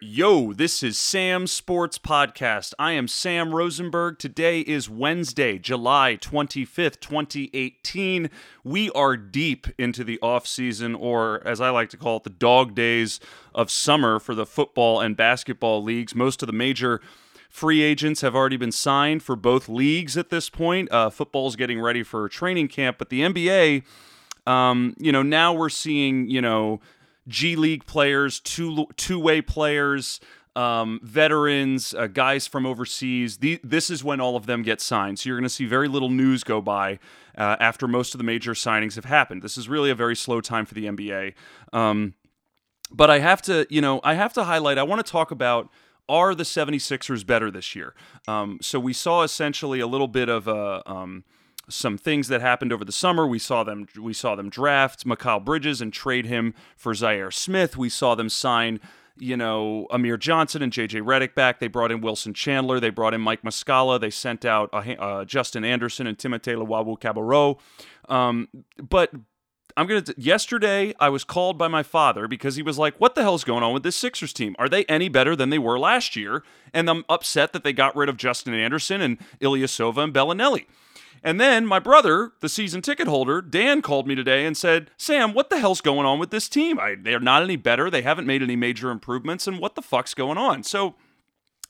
Yo, this is Sam's Sports Podcast. I am Sam Rosenberg. Today is Wednesday, July 25th, 2018. We are deep into the off season, or as I like to call it, the dog days of summer for the football and basketball leagues. Most of the major free agents have already been signed for both leagues at this point. Uh, football's getting ready for training camp, but the NBA, um, you know, now we're seeing, you know, G League players, two two way players, um, veterans, uh, guys from overseas. The, this is when all of them get signed. So you're going to see very little news go by uh, after most of the major signings have happened. This is really a very slow time for the NBA. Um, but I have to, you know, I have to highlight. I want to talk about are the 76ers better this year? Um, so we saw essentially a little bit of a. Um, some things that happened over the summer. We saw them we saw them draft Mikal Bridges and trade him for Zhaire Smith. We saw them sign you know, Amir Johnson and JJ Redick back. They brought in Wilson Chandler. They brought in Mike Muscala. They sent out uh, uh, Justin Anderson and Timothé Luwawu-Cabarrot. Um, but I'm gonna. T- yesterday, I was called by my father because he was like, "What the hell's going on with this Sixers team? Are they any better than they were last year?" And I'm upset that they got rid of Justin Anderson and Ilyasova and Belinelli. And then my brother, the season ticket holder, Dan, called me today and said, Sam, what the hell's going on with this team? I, they're not any better. They haven't made any major improvements. And what the fuck's going on? So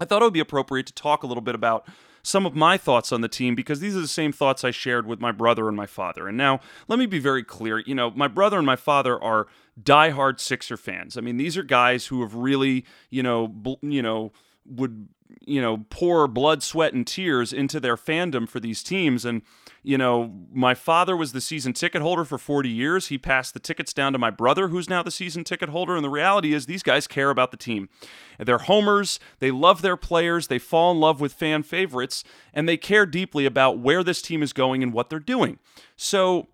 I thought it would be appropriate to talk a little bit about some of my thoughts on the team because these are the same thoughts I shared with my brother and my father. And now, let me be very clear. You know, my brother and my father are diehard Sixer fans. I mean, these are guys who have really, you know, bl- you know, would you know pour blood sweat and tears into their fandom for these teams. And you know my father was the season ticket holder for 40 years. He passed the tickets down to my brother who's now the season ticket holder. And the reality is these guys care about the team. They're homers. They love their players. They fall in love with fan favorites. And they care deeply about where this team is going and what they're doing. So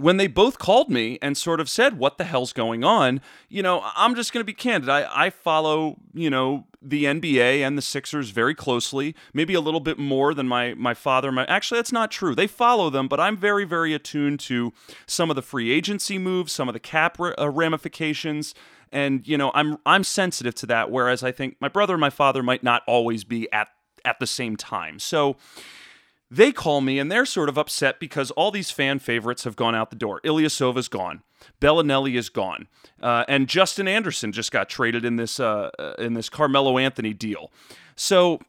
when they both called me and sort of said, What the hell's going on? You know, I'm just going to be candid. I, I follow, you know, the NBA and the Sixers very closely, maybe a little bit more than my, my father. My, actually, that's not true. They follow them, but I'm very, very attuned to some of the free agency moves, some of the cap uh, ramifications. And, you know, I'm, I'm sensitive to that, whereas I think my brother and my father might not always be at, at the same time. So, they call me and they're sort of upset because all these fan favorites have gone out the door. Ilyasova's gone. Belinelli is gone. Uh, and Justin Anderson just got traded in this uh, uh in this Carmelo Anthony deal. So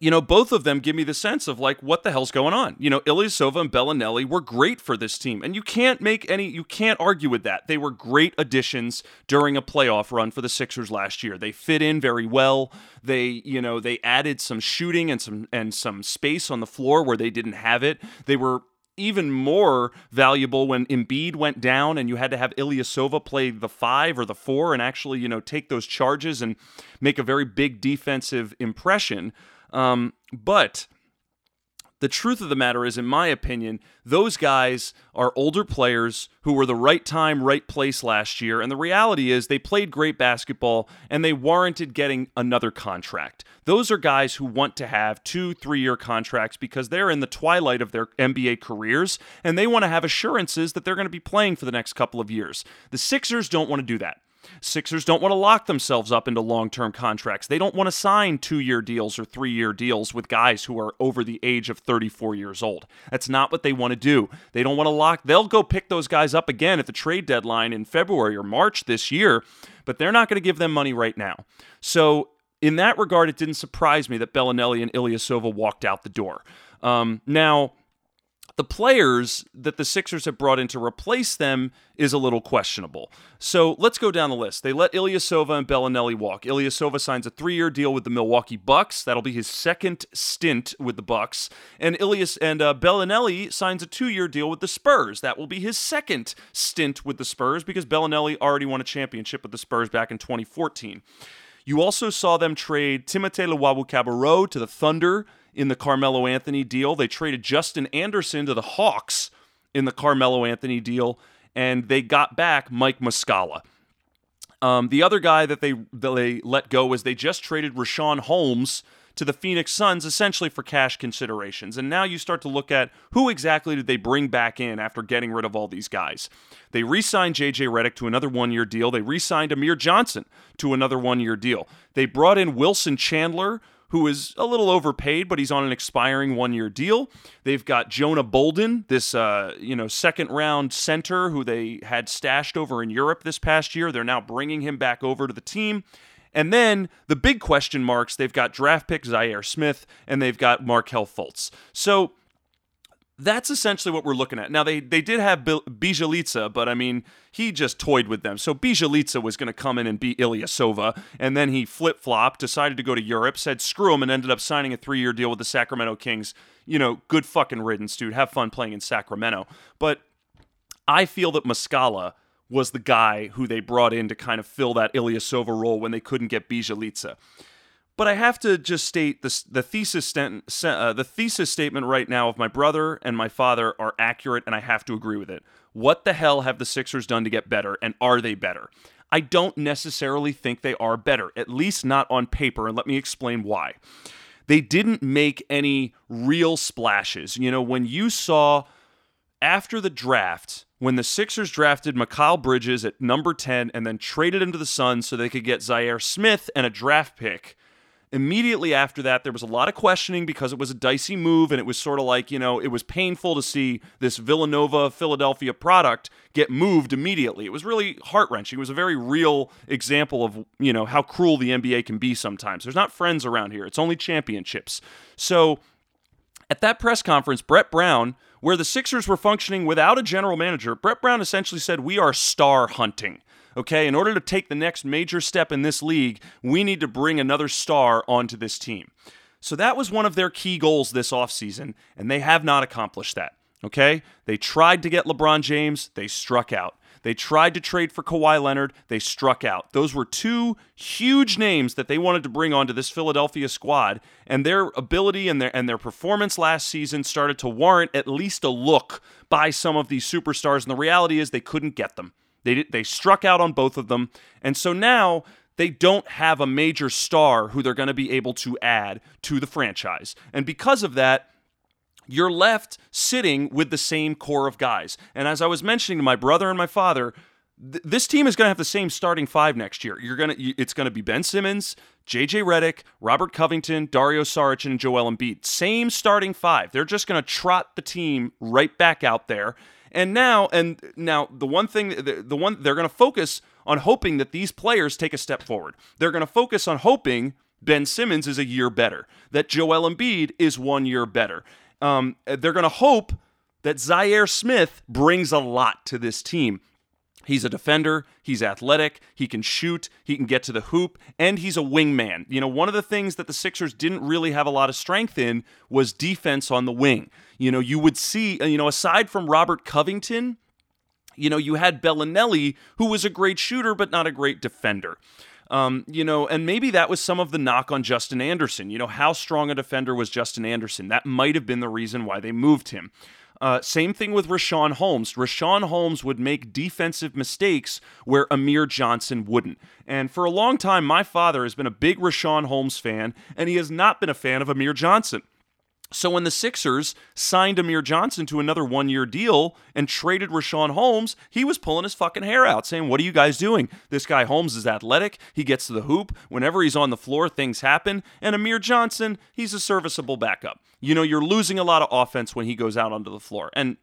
you know, both of them give me the sense of like, what the hell's going on? You know, Ilyasova and Belinelli were great for this team, and you can't make any, you can't argue with that. They were great additions during a playoff run for the Sixers last year. They fit in very well. They, you know, they added some shooting and some and some space on the floor where they didn't have it. They were even more valuable when Embiid went down and you had to have Ilyasova play the five or the four and actually, you know, take those charges and make a very big defensive impression. Um, but the truth of the matter is, in my opinion, those guys are older players who were the right time, right place last year. And the reality is, they played great basketball and they warranted getting another contract. Those are guys who want to have two, three year contracts because they're in the twilight of their NBA careers and they want to have assurances that they're going to be playing for the next couple of years. The Sixers don't want to do that. Sixers don't want to lock themselves up into long term contracts. They don't want to sign two year deals or three year deals with guys who are over the age of 34 years old. That's not what they want to do. They don't want to lock, they'll go pick those guys up again at the trade deadline in February or March this year, but they're not going to give them money right now. So, in that regard, it didn't surprise me that Belinelli and Ilyasova walked out the door. Um, now, the players that the Sixers have brought in to replace them is a little questionable. So let's go down the list. They let Ilyasova and Belinelli walk. Ilyasova signs a three-year deal with the Milwaukee Bucks. That'll be his second stint with the Bucks. And Ilias and uh, Belinelli signs a two-year deal with the Spurs. That will be his second stint with the Spurs because Belinelli already won a championship with the Spurs back in 2014. You also saw them trade Timothé Luwawu-Cabarrot to the Thunder in the Carmelo Anthony deal. They traded Justin Anderson to the Hawks in the Carmelo Anthony deal, and they got back Mike Muscala. Um, the other guy that they that they let go was they just traded Richaun Holmes to the Phoenix Suns essentially for cash considerations. And now you start to look at who exactly did they bring back in after getting rid of all these guys. They re signed JJ Redick to another one year deal. They re signed Amir Johnson to another one year deal. They brought in Wilson Chandler, who is a little overpaid, but he's on an expiring one-year deal. They've got Jonah Bolden, this uh, you know second-round center who they had stashed over in Europe this past year. They're now bringing him back over to the team. And then the big question marks, they've got draft pick Zhaire Smith and they've got Markelle Fultz. So that's essentially what we're looking at. Now they they did have Bjelica, but I mean he just toyed with them. So Bjelica was going to come in and beat Ilyasova, and then he flip flopped, decided to go to Europe, said screw him, and ended up signing a three year deal with the Sacramento Kings. You know, good fucking riddance, dude. Have fun playing in Sacramento. But I feel that Muscala was the guy who they brought in to kind of fill that Ilyasova role when they couldn't get Bjelica. But I have to just state the thesis uh, the thesis statement right now of my brother and my father are accurate, and I have to agree with it. What the hell have the Sixers done to get better, and are they better? I don't necessarily think they are better, at least not on paper, and let me explain why. They didn't make any real splashes. You know, when you saw after the draft, when the Sixers drafted Mikal Bridges at number 10 and then traded him to the Suns so they could get Zhaire Smith and a draft pick Immediately after that, there was a lot of questioning because it was a dicey move, and it was sort of like, you know, it was painful to see this Villanova Philadelphia product get moved immediately. It was really heart wrenching. It was a very real example of, you know, how cruel the NBA can be sometimes. There's not friends around here, it's only championships. So at that press conference, Brett Brown, where the Sixers were functioning without a general manager, Brett Brown essentially said, We are star hunting. Okay, in order to take the next major step in this league, we need to bring another star onto this team. So that was one of their key goals this offseason, and they have not accomplished that. Okay? They tried to get LeBron James, they struck out. They tried to trade for Kawhi Leonard, they struck out. Those were two huge names that they wanted to bring onto this Philadelphia squad, and their ability and their and their performance last season started to warrant at least a look by some of these superstars, and the reality is they couldn't get them. They they struck out on both of them, and so now they don't have a major star who they're going to be able to add to the franchise. And because of that, you're left sitting with the same core of guys. And as I was mentioning to my brother and my father, th- this team is going to have the same starting five next year. You're going to it's going to be Ben Simmons, JJ Redick, Robert Covington, Dario Saric, and Joel Embiid. Same starting five. They're just going to trot the team right back out there and now, and now, the one thing, the, the one they're going to focus on hoping that these players take a step forward. They're going to focus on hoping Ben Simmons is a year better, that Joel Embiid is one year better. Um, they're going to hope that Zhaire Smith brings a lot to this team. He's a defender, he's athletic, he can shoot, he can get to the hoop, and he's a wingman. You know, one of the things that the Sixers didn't really have a lot of strength in was defense on the wing. You know, you would see, uh, you know, aside from Robert Covington, you know, you had Belinelli, who was a great shooter, but not a great defender. Um, you know, and maybe that was some of the knock on Justin Anderson. You know, how strong a defender was Justin Anderson? That might have been the reason why they moved him. Uh, same thing with Richaun Holmes. Richaun Holmes would make defensive mistakes where Amir Johnson wouldn't. And for a long time, my father has been a big Richaun Holmes fan, and he has not been a fan of Amir Johnson. So when the Sixers signed Amir Johnson to another one-year deal and traded Richaun Holmes, he was pulling his fucking hair out, saying, "What are you guys doing? This guy Holmes is athletic. He gets to the hoop. Whenever he's on the floor, things happen. And Amir Johnson, he's a serviceable backup. You know, you're losing a lot of offense when he goes out onto the floor." And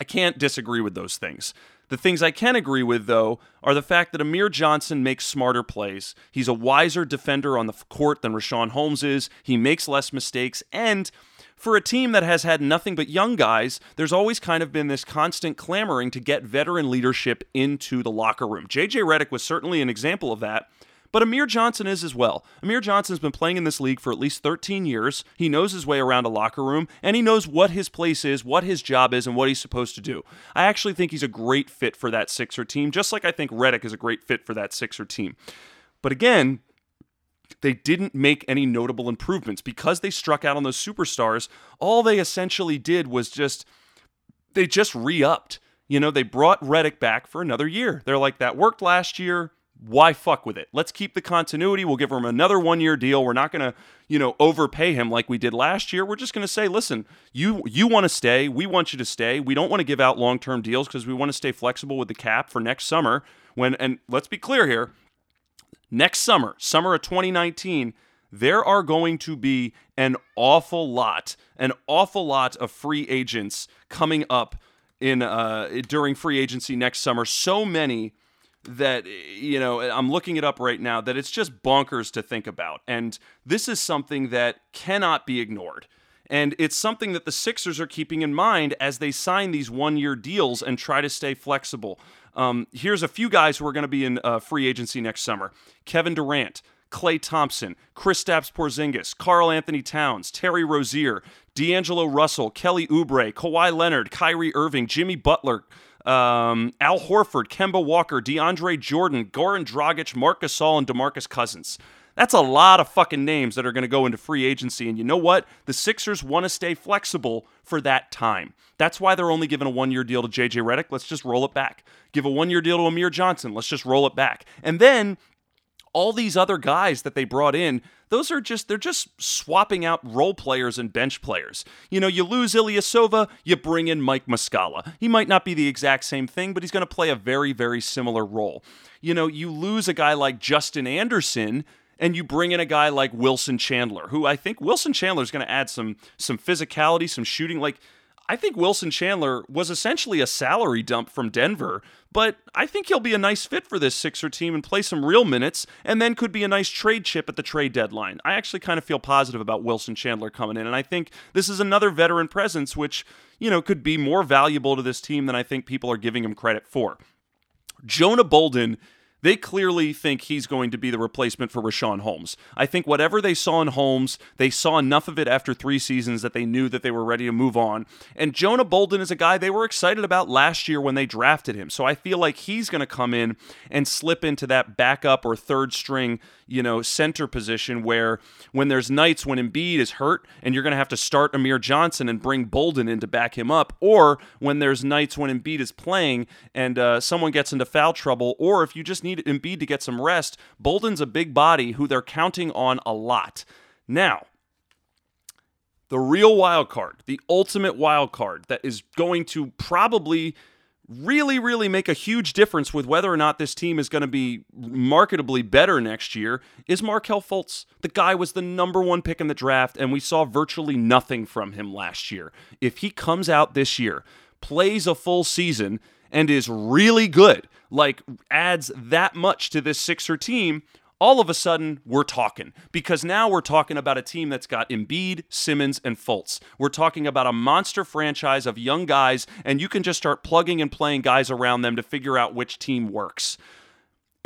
I can't disagree with those things. The things I can agree with, though, are the fact that Amir Johnson makes smarter plays. He's a wiser defender on the court than Richaun Holmes is. He makes less mistakes. And for a team that has had nothing but young guys, there's always kind of been this constant clamoring to get veteran leadership into the locker room. JJ Redick was certainly an example of that. But Amir Johnson is as well. Amir Johnson's been playing in this league for at least 13 years. He knows his way around a locker room, and he knows what his place is, what his job is, and what he's supposed to do. I actually think he's a great fit for that Sixer team, just like I think Redick is a great fit for that Sixer team. But again, they didn't make any notable improvements because they struck out on those superstars. All they essentially did was just they just re-upped. You know, they brought Redick back for another year. They're like that worked last year why fuck with it? Let's keep the continuity. We'll give him another one year deal. We're not going to, you know, overpay him like we did last year. We're just going to say, listen, you you want to stay. We want you to stay. We don't want to give out long term deals because we want to stay flexible with the cap for next summer. When and let's be clear here, next summer, summer of 2019, there are going to be an awful lot, an awful lot of free agents coming up in uh, during free agency next summer. So many that you know I'm looking it up right now that it's just bonkers to think about. And this is something that cannot be ignored. And it's something that the Sixers are keeping in mind as they sign these one year deals and try to stay flexible. Um, here's a few guys who are going to be in uh, free agency next summer Kevin Durant, Klay Thompson, Kristaps Porzingis, Karl Anthony Towns, Terry Rozier, D'Angelo Russell, Kelly Oubre, Kawhi Leonard, Kyrie Irving, Jimmy Butler, um, Al Horford, Kemba Walker, DeAndre Jordan, Goran Dragic, Marc Gasol, and DeMarcus Cousins. That's a lot of fucking names that are going to go into free agency. And you know what? The Sixers want to stay flexible for that time. That's why they're only giving a one year deal to JJ Redick. Let's just roll it back. Give a one year deal to Amir Johnson. Let's just roll it back. And then all these other guys that they brought in, those are just they're just swapping out role players and bench players. You know, you lose Ilyasova, you bring in Mike Muscala. He might not be the exact same thing, but he's going to play a very very similar role. You know, you lose a guy like Justin Anderson, and you bring in a guy like Wilson Chandler, who I think Wilson Chandler is going to add some some physicality, some shooting. Like I think Wilson Chandler was essentially a salary dump from Denver, but I think he'll be a nice fit for this Sixer team and play some real minutes, and then could be a nice trade chip at the trade deadline. I actually kind of feel positive about Wilson Chandler coming in, and I think this is another veteran presence which, you know, could be more valuable to this team than I think people are giving him credit for. Jonah Bolden they clearly think he's going to be the replacement for Richaun Holmes. I think whatever they saw in Holmes, they saw enough of it after three seasons that they knew that they were ready to move on. And Jonah Bolden is a guy they were excited about last year when they drafted him. So I feel like he's going to come in and slip into that backup or third string, you know, center position where when there's nights when Embiid is hurt and you're going to have to start Amir Johnson and bring Bolden in to back him up, or when there's nights when Embiid is playing and uh, someone gets into foul trouble, or if you just need need Embiid to get some rest. Bolden's a big body who they're counting on a lot. Now, the real wild card, the ultimate wild card that is going to probably really, really make a huge difference with whether or not this team is going to be marketably better next year is Markelle Fultz. The guy was the number one pick in the draft, and we saw virtually nothing from him last year. If he comes out this year, plays a full season, and is really good, like adds that much to this Sixer team, all of a sudden we're talking because now we're talking about a team that's got Embiid, Simmons, and Fultz. We're talking about a monster franchise of young guys, and you can just start plugging and playing guys around them to figure out which team works.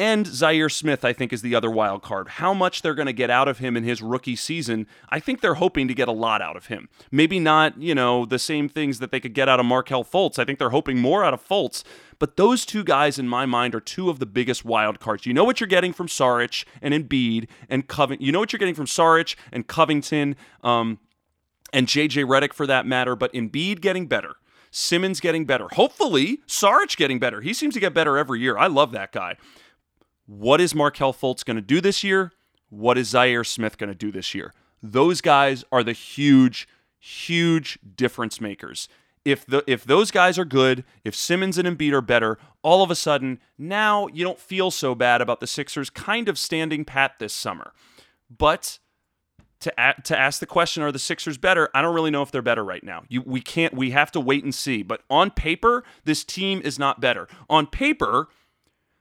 And Zhaire Smith, I think, is the other wild card. How much they're going to get out of him in his rookie season, I think they're hoping to get a lot out of him. Maybe not, you know, the same things that they could get out of Markelle Fultz. I think they're hoping more out of Fultz. But those two guys, in my mind, are two of the biggest wild cards. You know what you're getting from Saric and Embiid and Covington. You know what you're getting from Saric and Covington um, and JJ Redick for that matter. But Embiid getting better. Simmons getting better. Hopefully, Saric getting better. He seems to get better every year. I love that guy. What is Markelle Fultz going to do this year? What is Zhaire Smith going to do this year? Those guys are the huge, huge difference makers. If the if those guys are good, if Simmons and Embiid are better, all of a sudden now you don't feel so bad about the Sixers kind of standing pat this summer. But to a- to ask the question, are the Sixers better? I don't really know if they're better right now. You, we can't. We have to wait and see. But on paper, this team is not better. On paper,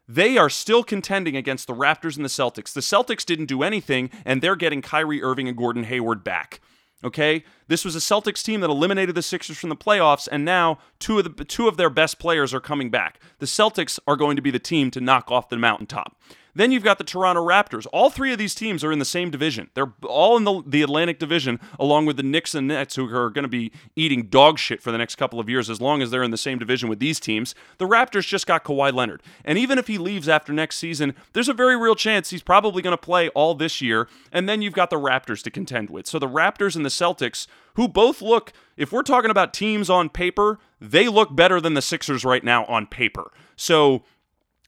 they are still contending against the Raptors and the Celtics. The Celtics didn't do anything, and they're getting Kyrie Irving and Gordon Hayward back. Okay, this was a Celtics team that eliminated the Sixers from the playoffs, and now two of the two of their best players are coming back. The Celtics are going to be the team to knock off the mountaintop. Then you've got the Toronto Raptors. All three of these teams are in the same division. They're all in the, the Atlantic Division, along with the Knicks and Nets, who are going to be eating dog shit for the next couple of years as long as they're in the same division with these teams. The Raptors just got Kawhi Leonard. And even if he leaves after next season, there's a very real chance he's probably going to play all this year. And then you've got the Raptors to contend with. So the Raptors and the Celtics, who both look, if we're talking about teams on paper, they look better than the Sixers right now on paper. So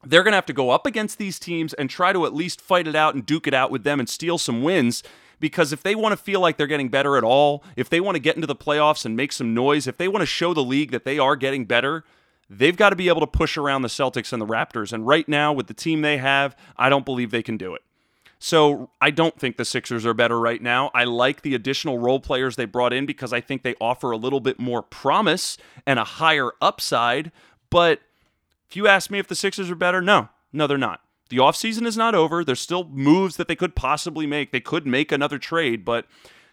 they're going to have to go up against these teams and try to at least fight it out and duke it out with them and steal some wins. Because if they want to feel like they're getting better at all, if they want to get into the playoffs and make some noise, if they want to show the league that they are getting better, they've got to be able to push around the Celtics and the Raptors. And right now, with the team they have, I don't believe they can do it. So I don't think the Sixers are better right now. I like the additional role players they brought in because I think they offer a little bit more promise and a higher upside. But if you ask me if the Sixers are better, no, no, they're not. The offseason is not over. There's still moves that they could possibly make. They could make another trade, but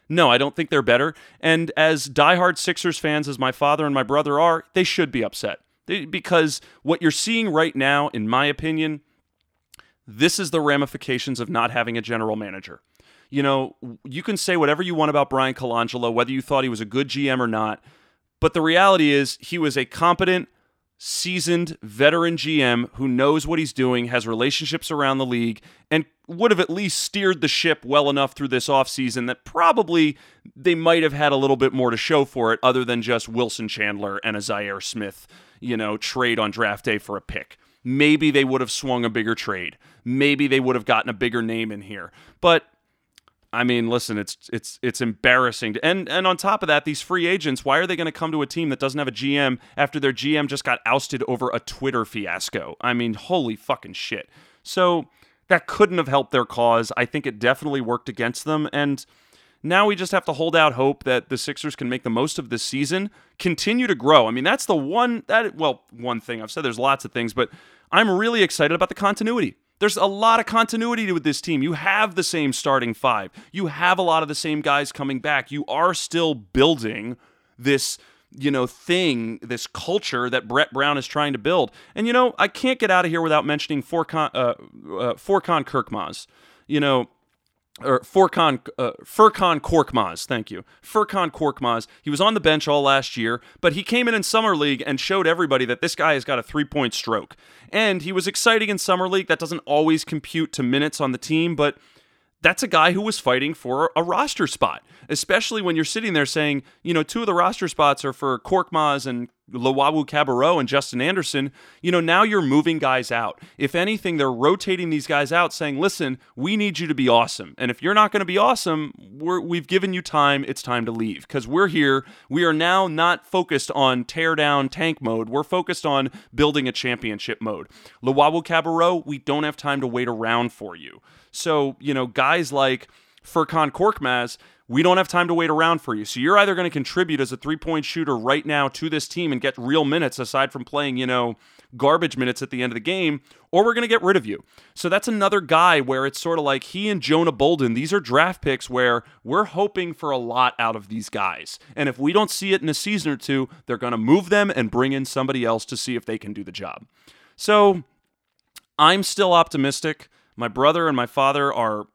no, I don't think they're better. And as diehard Sixers fans, as my father and my brother are, they should be upset. They, because what you're seeing right now, in my opinion, this is the ramifications of not having a general manager. You know, you can say whatever you want about Bryan Colangelo, whether you thought he was a good GM or not, but the reality is he was a competent, seasoned veteran GM who knows what he's doing, has relationships around the league, and would have at least steered the ship well enough through this offseason that probably they might have had a little bit more to show for it other than just Wilson Chandler and a Zhaire Smith, you know, trade on draft day for a pick. Maybe they would have swung a bigger trade. Maybe they would have gotten a bigger name in here. But I mean, listen, it's it's it's embarrassing. And and on top of that, these free agents, why are they going to come to a team that doesn't have a GM after their GM just got ousted over a Twitter fiasco? I mean, holy fucking shit. So that couldn't have helped their cause. I think it definitely worked against them and now we just have to hold out hope that the Sixers can make the most of this season, continue to grow. I mean, that's the one that well, one thing I've said there's lots of things, but I'm really excited about the continuity. There's a lot of continuity with this team. You have the same starting five. You have a lot of the same guys coming back. You are still building this, you know, thing, this culture that Brett Brown is trying to build. And you know, I can't get out of here without mentioning Furkan uh, uh, Furkan Korkmaz. You know, or Furkan, uh, Furkan Korkmaz, thank you. Furkan Korkmaz. He was on the bench all last year, but he came in in Summer League and showed everybody that this guy has got a three point stroke. And he was exciting in Summer League. That doesn't always compute to minutes on the team, but that's a guy who was fighting for a roster spot, especially when you're sitting there saying, you know, two of the roster spots are for Korkmaz and Luwawu-Cabarrot and Justin Anderson. You know, now you're moving guys out. If anything, they're rotating these guys out, saying, listen, we need you to be awesome. And if you're not going to be awesome, we have given you time. It's time to leave because we're here. We are now not focused on tear down tank mode. We're focused on building a championship mode. Luwawu-Cabarrot, we don't have time to wait around for you. So, you know, guys like Furkan Korkmaz, we don't have time to wait around for you. So you're either going to contribute as a three point shooter right now to this team and get real minutes aside from playing, you know, garbage minutes at the end of the game, or we're going to get rid of you. So that's another guy where it's sort of like he and Jonah Bolden, these are draft picks where we're hoping for a lot out of these guys. And if we don't see it in a season or two, they're going to move them and bring in somebody else to see if they can do the job. So I'm still optimistic. My brother and my father are,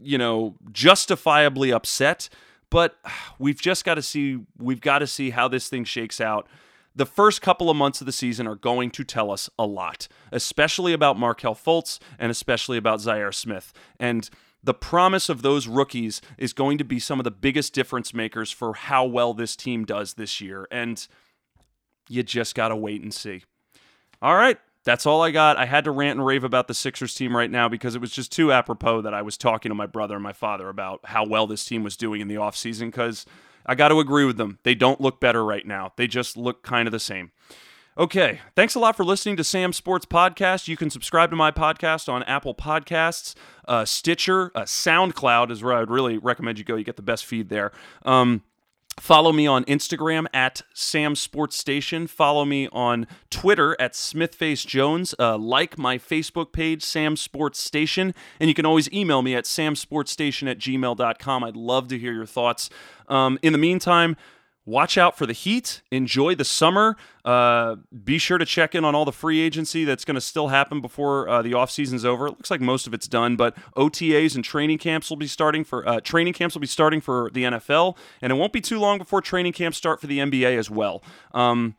you know, justifiably upset, but we've just got to see. We've got to see how this thing shakes out. The first couple of months of the season are going to tell us a lot, especially about Markelle Fultz and especially about Zhaire Smith. And the promise of those rookies is going to be some of the biggest difference makers for how well this team does this year. And you just got to wait and see. All right, that's all I got. I had to rant and rave about the Sixers team right now because it was just too apropos that I was talking to my brother and my father about how well this team was doing in the offseason because I got to agree with them. They don't look better right now, they just look kind of the same. Okay, thanks a lot for listening to Sam Sports Podcast. You can subscribe to my podcast on Apple Podcasts, uh, Stitcher, uh, SoundCloud is where I would really recommend you go. You get the best feed there. Um, Follow me on Instagram at Sam Sports Station. Follow me on Twitter at SmithfaceJones. Uh, like my Facebook page, Sam Sports Station. And you can always email me at samsportstation at gmail.com. I'd love to hear your thoughts. Um, in the meantime, watch out for the heat. Enjoy the summer. Uh, be sure to check in on all the free agency that's going to still happen before uh, the offseason's over. It looks like most of it's done, but OTAs and training camps will be starting for uh, training camps will be starting for the NFL, and it won't be too long before training camps start for the NBA as well. Um,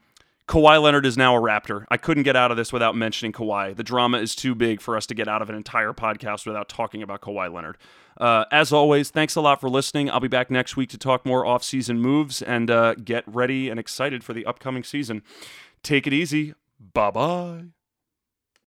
Kawhi Leonard is now a Raptor. I couldn't get out of this without mentioning Kawhi. The drama is too big for us to get out of an entire podcast without talking about Kawhi Leonard. Uh, as always, thanks a lot for listening. I'll be back next week to talk more off-season moves and uh, get ready and excited for the upcoming season. Take it easy. Bye bye.